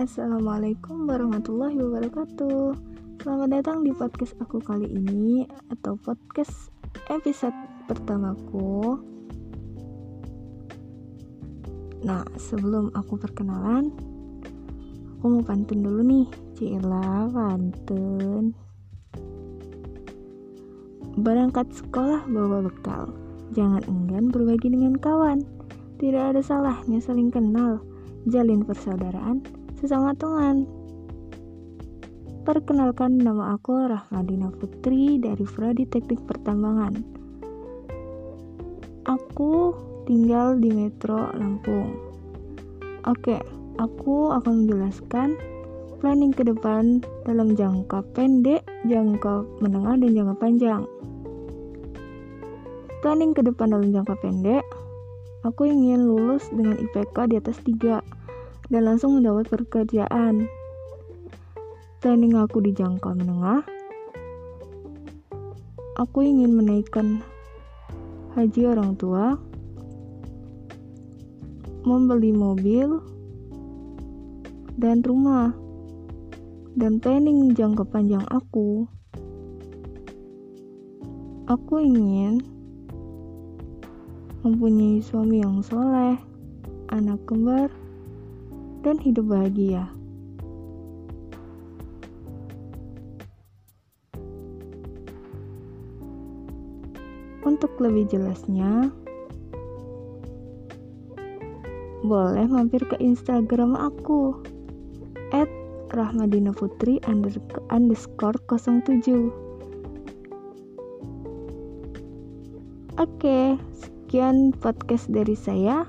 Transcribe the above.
Assalamualaikum warahmatullahi wabarakatuh. Selamat datang di podcast aku kali ini Atau podcast episode pertamaku. Nah sebelum aku perkenalan Aku mau pantun dulu nih Cila pantun. Berangkat sekolah bawa bekal. Jangan enggan berbagi dengan kawan. Tidak ada salahnya saling kenal. Jalin persaudaraan sesama teman. Perkenalkan nama aku Rahmadina Putri dari Prodi Teknik Pertambangan. Aku tinggal di Metro Lampung. Oke, aku akan menjelaskan planning ke depan dalam jangka pendek, jangka menengah, dan jangka panjang. Planning ke depan dalam jangka pendek, aku ingin lulus dengan IPK di atas 3 dan langsung mendapat pekerjaan. Planning aku di jangka menengah, aku ingin menaikkan haji orang tua, membeli mobil, dan rumah. Dan planning jangka panjang aku, aku ingin mempunyai suami yang soleh, anak kembar, dan hidup bahagia. Untuk lebih jelasnya, boleh mampir ke Instagram aku at Rahmadina Putri underscore 07 Oke, sekian podcast dari saya.